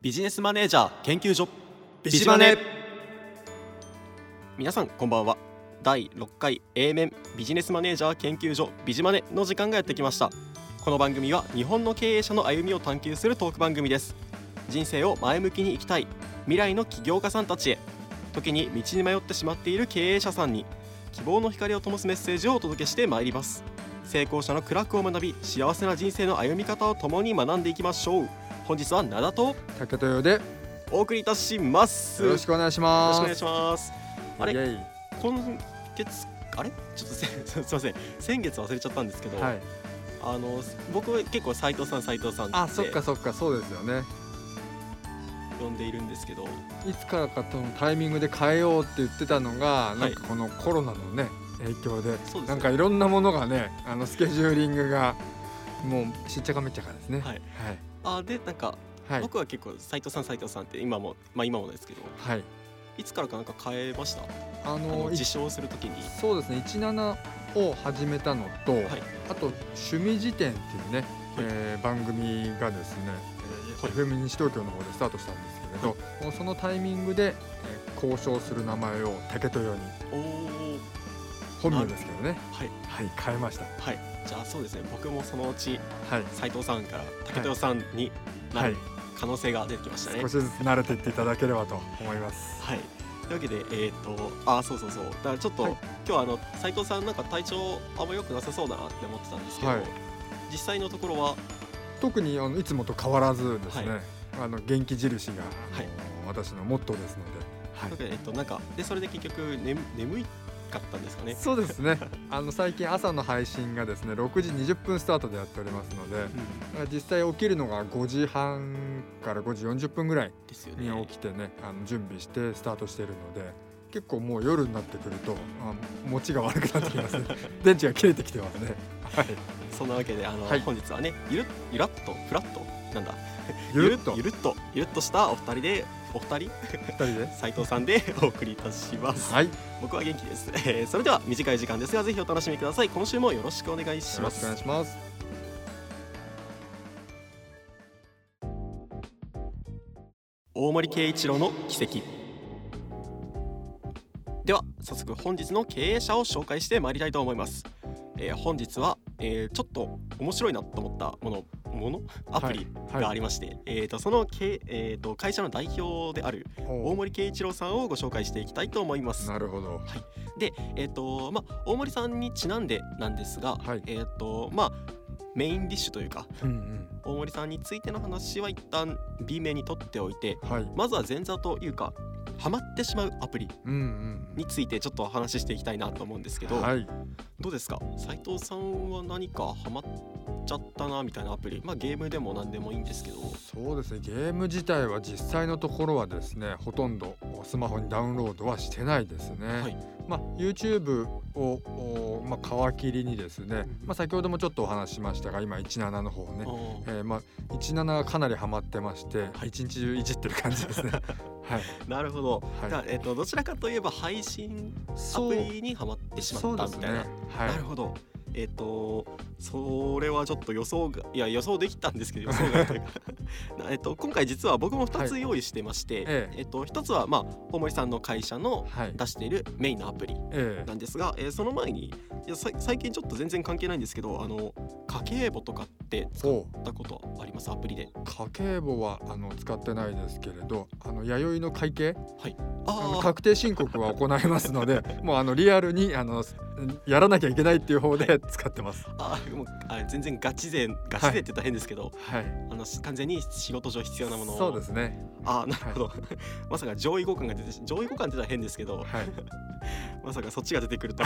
ビジネスマネージャー研究所。ビジマネ。皆さんこんばんは。第6回 A 面ビジネスマネージャー研究所ビジマネの時間がやってきました。この番組は日本の経営者の歩みを探求するトーク番組です。人生を前向きに生きたい未来の起業家さんたちへ。時に道に迷ってしまっている経営者さんに希望の光を灯すメッセージをお届けしてまいります。成功者の苦楽を学び幸せな人生の歩み方を共に学んでいきましょう本日は灘と竹豊でよお送りいたします。ろしくお願いしよます。ろしくお願いします。あれ今月あれ？ちょっとせ すいません。先月忘れちゃったんですけど、はい。あの僕は結構斉藤さん斉藤さんあそっかそっか。そうですよね。呼んでいるんですけど。いつからかとのタイミングで変えようって言ってたのが、い。なんかこのコロナのね影響でね。なんかいろんなものがねあのスケジューリングがもうしっちゃかめっちゃかですね。はい。はいあでなんか、はい。僕は結構斉藤さん斉藤さんって今もまあ今もですけどはい。いつからかなんか変えました？ああの自称するときに。そうですね。17を始めたのと、はい。あと趣味辞典っていうね、えー番組がですね、えーはい FM 西東京の方でスタートしたんですけれど、もうそのタイミングで、えー交渉する名前を竹豊に本名ですけどね。はい。はい変えました。はい。じゃあそうですね。僕もそのうちはい。斉藤さんから竹豊さんになはい。る可能性が出てきましたね、少しずつ慣れていっていただければと思います。はい。というわけで、えっ、と、あ、そうそうそう、だからちょっと、はい。今日はあの斉藤さんなんか体調あんま良くなさそうだなって思ってたんですけど、はい。実際のところは、特にあのいつもと変わらずですね、はい。あの元気印が、はい。私のモットーですので、はい。えっとなんかでそれで結局ね眠いかったんですかね。そうですね。あの最近朝の配信がですね6時20分スタートでやっておりますので、うん。実際起きるのが5時半から5時40分ぐらい。に起きてねあの準備してスタートしているので結構もう夜になってくるとあ持ちが悪くなってきますね。電池が切れてきてますね。はい。そんなわけであの、はい。本日はねゆるゆらっとフラッとなんだ？ゆるっと。ゆるっとゆるっとしたお二人でお二人？2人で？斉藤さんでお送りいたします。はい。よ僕は元気です、えーそれでは短い時間ですがぜひお楽しみください。今週もよろしくお願いします。ろしくお願い。します。大森圭一郎の奇跡。では早速本日の経営者を紹介してまいりたいと思います、えー本日は、えーちょっと面白いなと思ったものものアプリはい。がありまして、えー、とそのけ、えー、と会社の代表であるお大森圭一郎さんをご紹介していきたいと思います。なるほど。で、えーとまあ、大森さんにちなんでなんですが、はい。えーとまあ、メインディッシュというかうん大森さんについての話は一旦 B 面に取っておいてうんはい。まずは前座というかハマってしまうアプリうんうん。についてちょっとお話ししていきたいなと思うんですけど、はい。どうですか？斉藤さんは何かハマっちゃったなみたいなアプリ。まあゲームでも何でもいいんですけど。そうですね。ゲーム自体は実際のところはですねほとんどスマホにダウンロードはしてないですね、はい。まあ、YouTube を、おまあ、皮切りにですね、まあ、先ほどもちょっとお話ししましたが今17の方ね、あえーまあ、17がかなりハマってまして、はい。一日中いじってる感じですね。はい。ーなるほど、はい。じゃあ、えっとどちらかといえば配信アプリにハマってしまそうですねったみたいな、はい。なるほどえっ、とそれはちょっと予想がいや予想できたんですけど 予想外というか。な えっと今回実は僕も2つ用意してまして、ええ。えっと1つはまあ大森さんの会社のはい。出しているメインのアプリええ。なんですが、えーその前にいやさ最近ちょっと全然関係ないんですけどあの家計簿とかって使おったことあります？アプリで。家計簿はあの使ってないですけれどあの弥生の会計？あのあ確定申告は行いますので もうあのリアルにあのやらなきゃいけないっていう方で使ってます。ああもうあ全然ガチ勢ガチ勢って言ったら変ですけど、はい、あのし完全に仕事上必要なものをそうですね。あなるほど、まさか上位互換が出て上位互換って言ったら変ですけどはい。まさかそっちが出てくると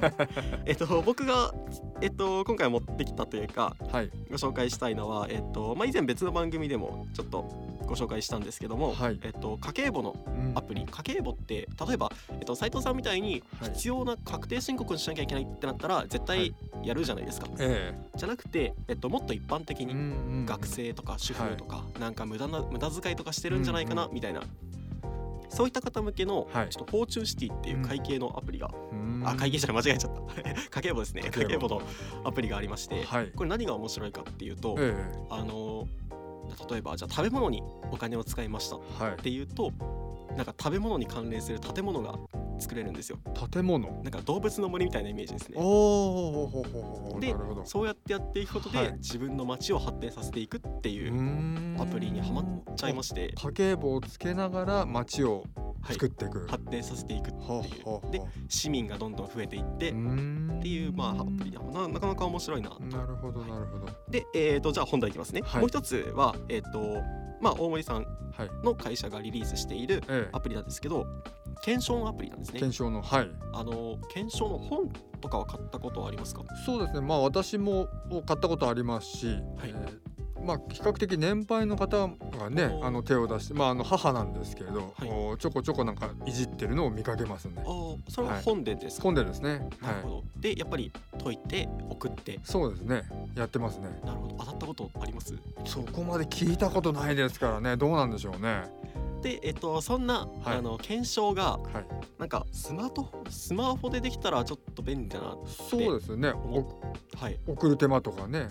えっと僕がえっと今回持ってきたというかはい。ご紹介したいのはえっとまあ以前別の番組でもちょっとご紹介したんですけども、はい。えっと家計簿のうん。アプリ。家計簿って例えば、えっと、斉藤さんみたいにはい。必要な確定申告をしなきゃいけないってなったら絶は対い。やるじゃないですか、えじゃなくて、えっと、もっと一般的えにん学生とか主婦とか、なんか無駄な無駄遣いとかしてるんじゃないかな、みたいな。そういった方向けの、はい。ちょっとフォーチュンシティっていう会計のアプリが、うん。あ会計じゃない間違えちゃった。家計簿ですね。家計簿の。アプリがありまして、はい。これ何が面白いかっていうと、えあの例えばじゃあ食べ物にお金を使いましたっはい。ていうとなんか食べ物に関連する建物が作れるんですよ。建物？なんか動物の森みたいなイメージですね。でるほど。そうやってやっていくことで、はい。自分の街を発展させていくっていううアプリにはまっちゃいましして、家計簿をつけながら街をはい作っていく、発展させていくっていう。で市民がどんどん増えていって、うっていうまあアプリでななかなか面白いななるほどなるほど。で、えー、とじゃあ本題いきますね、はい。もう一つはえっ、とまあ大森さんはい。の会社がリリースしているえアプリなんですけど検証のアプリなんですね。え検証のはい。あの検証の本とかは買ったことはありますか？そうですね。まあ私も買ったことありますし、はい。えーまあ比較的年配の方がねあの手を出してまああの母なんですけれど、はい。おちょこちょこなんかいじってるのを見かけますね。それははい。本でですか、混んでですね。はい。なるほど。でやっぱり解いて送って。そうですね。やってますね。なるほど。当たったことあります？そこまで聞いたことないですからね。どうなんでしょうね。でえっとそんな、はい。あの検証がはい。なんかスマートフォンスマホでできたらちょっと便利だなそうですね。思はい。お送る手間とかね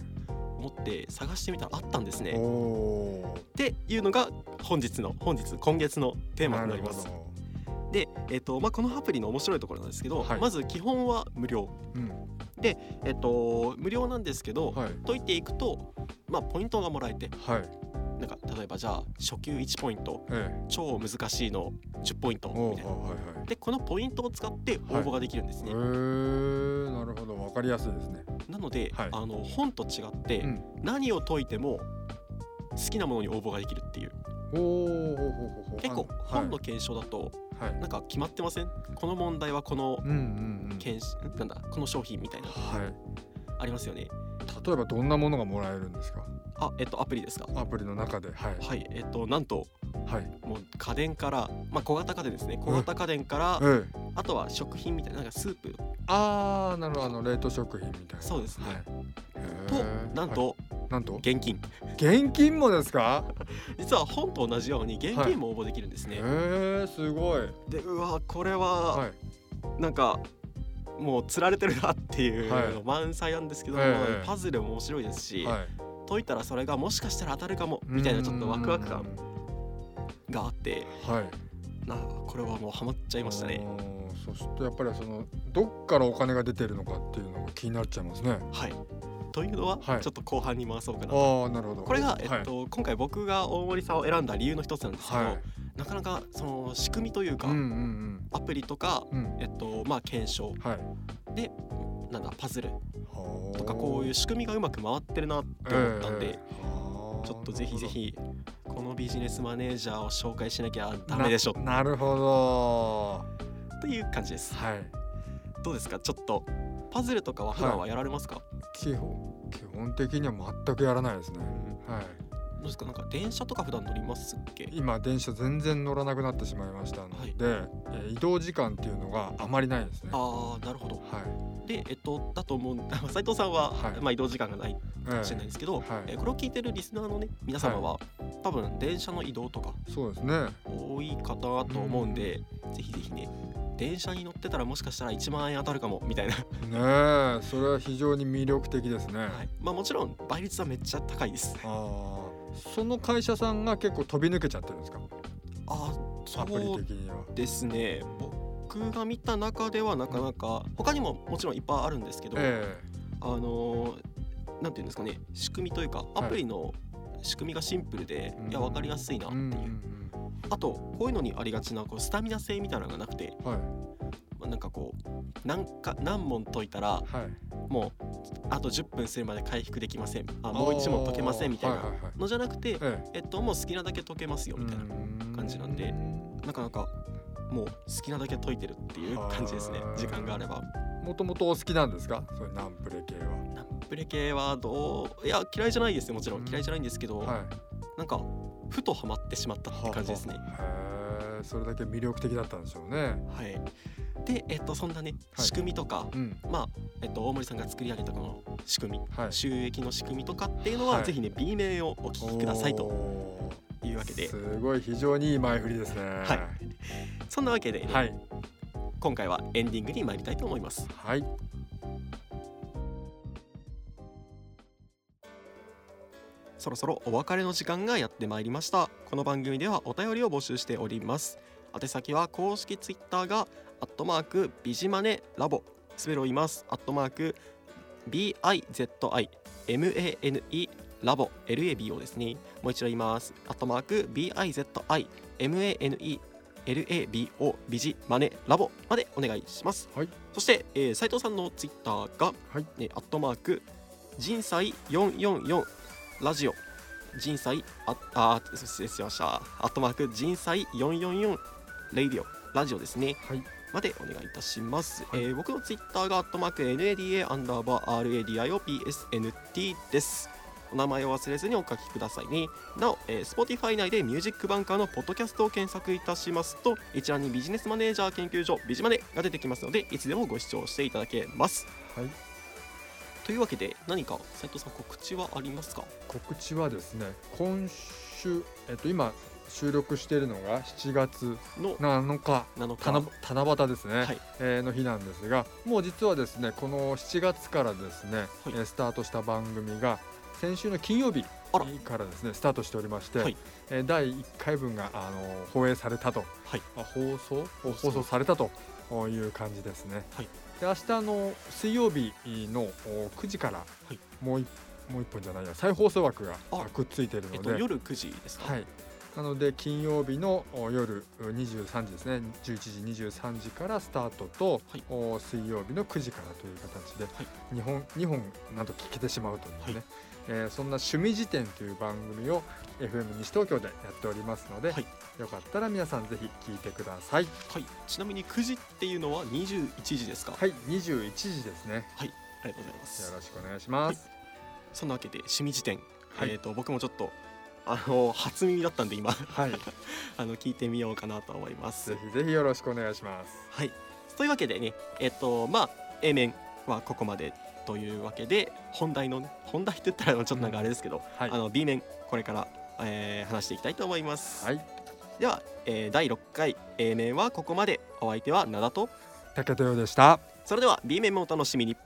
思って探してみたらあったんですおね。おっていうのが本日の本日今月のテーマになります。で、えっとまあ、このアプリの面白いところなんですけど、はい。まず基本は無料。うん。えっと無料なんですけど、はい。解いていくと、まあ、ポイントがもらえて。はい。なんか例えばじゃあ初級1ポイント。ええ。超難しいの10ポイントみたいな。はいはい。でこのポイントを使って応募ができるんですね、へえなるほど。わかりやすいですね。なので、はい。あの本と違って、うん。何を解いても好きなものに応募ができるっていう。結構あ本の検証だとはい、はい、なんか決まってません？この問題はこのうんうんうん。なんだこの商品みたいな。はいありますよね。例えばどんなものがもらえるんですか？あえっとアプリですか？アプリの中ではい。はい。えっとなんとはい。もう家電からまあ小型家電ですね。小型家電からええ。あとは食品みたいななんかスープ。ああなるほど。あの冷凍食品みたいな。そうですね。はい。とへえはいなんとなんと？現金。現金もですか？実は本と同じように現金も応募できるんですね、へえすごい。でうわこれははい。なんかもう釣られてるなっていうはい。の満載なんですけど、ええまあパズルも面白いですし、はい。解いたらそれがもしかしたら当たるかもみたいなちょっとワクワク感があってはい。なこれはもうハマっちゃいましたね。そしてやっぱりそのどっからお金が出てるのかっていうのが気になっちゃいますね。はい。というのははい。ちょっと後半に回そうかな、ああなるほど。これが、えはい。っと今回僕が大森さんを選んだ理由の一つなんですけど、はいなかなかその仕組みというか、うんうんアプリとか、うん。うんえっとまあ、検証。はい。でなんだパズル。はあ。とかこういう仕組みがうまく回ってるなって思ったんで、ええはあちょっとぜひぜひこのビジネスマネージャーを紹介しなきゃダメでしょ。ななるほど。という感じです。はい。どうですか？ちょっとパズルとかは普段はやられますか、基本基本的には全くやらないですね。はい。どうですか？なんか電車とか普段乗りますっけ？今電車全然乗らなくなってしまいましたので、はい。えー移動時間っていうのがあまりないですね。ああなるほど。はい。でえっとだと思う 斉藤さんは、はい。まあ、移動時間がないかえもしれないですけど、はい。えーこれを聞いてるリスナーのね皆様は、多分電車の移動とかえそうですね。多いかなと思うんで、ぜひぜひね電車に乗ってたらもしかしたら1万円当たるかもみたいな、ねえそれは非常に魅力的ですね、はい。まあ、もちろん倍率はめっちゃ高いです。ああその会社さんが結構飛び抜けちゃってるんですか？あアプリそう的には。ですね。僕が見た中ではなかなか他にももちろんいっぱいあるんですけど、えあのーなんていうんですかね仕組みというかアプリの仕組みがシンプルで、うん。いや分かりやすいなっていう、えうんうん。あとこういうのにありがちなこうスタミナ性みたいなのがなくて、うんはい。まあなんかこう何か何問解いたらはいもうあと10分するまで回復できません。あもう1問解けませんみたいな。のじゃなくて、ええ。っともう好きなだけ解けますよえみたいな、感じなんでなかなかもう好きなだけ解いてるっていう感じですね。はあ時間があれば。もともとお好きなんですか？そういうナンプレ系ナンプレ系はどういや嫌いじゃないですよもちろうん。ん嫌いじゃないんですけど、ははい。なんかふとハマってしまったって感じですね。はあへえそれだけ魅力的だったんでしょうね。はい、で、えっと、そんなねはい。仕組みとか、うん。まあ、えっと、大森さんが作り上げたこの仕組み、はい。収益の仕組みとかっていうのは、はい。ぜひね B 面をお聞きくださいとおいうわけで。ーすごい非常にいい前振りですね。はい。そんなわけで、ねはい。今回はエンディングに参りたいと思います。はい。そろそろお別れの時間がやってまいりました。この番組ではお便りを募集しております。宛先は公式ツイッターがアットマークビジマネラボ。スペルを言います。アットマーク BIZIMANE ラボ。LABO ですね。もう一度言います。アットマーク BIZIMANE LABO ビジマネラボ。までお願いします、はい。そして、えー、斉藤さんのツイッターが、はい。ね、アットマーク人災444ラジオ。人災ああ失礼しました。アットマーク人災444レイディオ。ラジオですね。はいまでお願いいたします、はい。えー僕のツイッターがアットマーク NADA アンダーバー RADIOPSNT です。お名前を忘れずにお書きくださいね。なお、えー、Spotify 内でミュージックバンカーのポッドキャストを検索いたしますと一覧にビジネスマネージャー研究所ビジマネが出てきますのでいつでもご視聴していただけます。はい。というわけで何か斉藤さん告知はありますか？告知はですね今週えっと今収録しているのが7月の7日。7日。七七夕ですね、はい。えーの日なんですがもう実はですねこの7月からですね、はい。えースタートした番組が先週の金曜日からですねスタートしておりまして、はい。えー第1回分があの放映されたと、はい。あ放送？放送。されたと。いう感じですね。はい。で明日の水曜日のお9時から、はい。もう一もう一本じゃないや再放送枠があくっついているので、えっと夜9時ですか？はい、なので金曜日のお夜23時ですね。11時23時からスタートと、はい。お水曜日の9時からという形で、はい。2本2本なんと聞けてしまうというね、はい。えーそんな趣味辞典という番組を FM 西東京でやっておりますので、はい。よかったら皆さんぜひ聞いてください。はい。ちなみに9時っていうのは21時ですか？はい21時ですね。ありがとうございます。よろしくお願いします、そんなわけで趣味辞典、はい。えっ、と僕もちょっとあの初耳だったんで今はい、あの聞いてみようかなと思いますぜ。ひぜひよろしくお願いしますはい。というわけでね、えっ、とまあ A 面はここまでというわけで本題のね本題って言ったらちょっとなんかあれですけど、はいあの B 面これから、えー話していきたいと思います。はいでは、えー第6回 A 面はここまで。お相手は灘と竹豊でしたそれでは B 面もお楽しみに。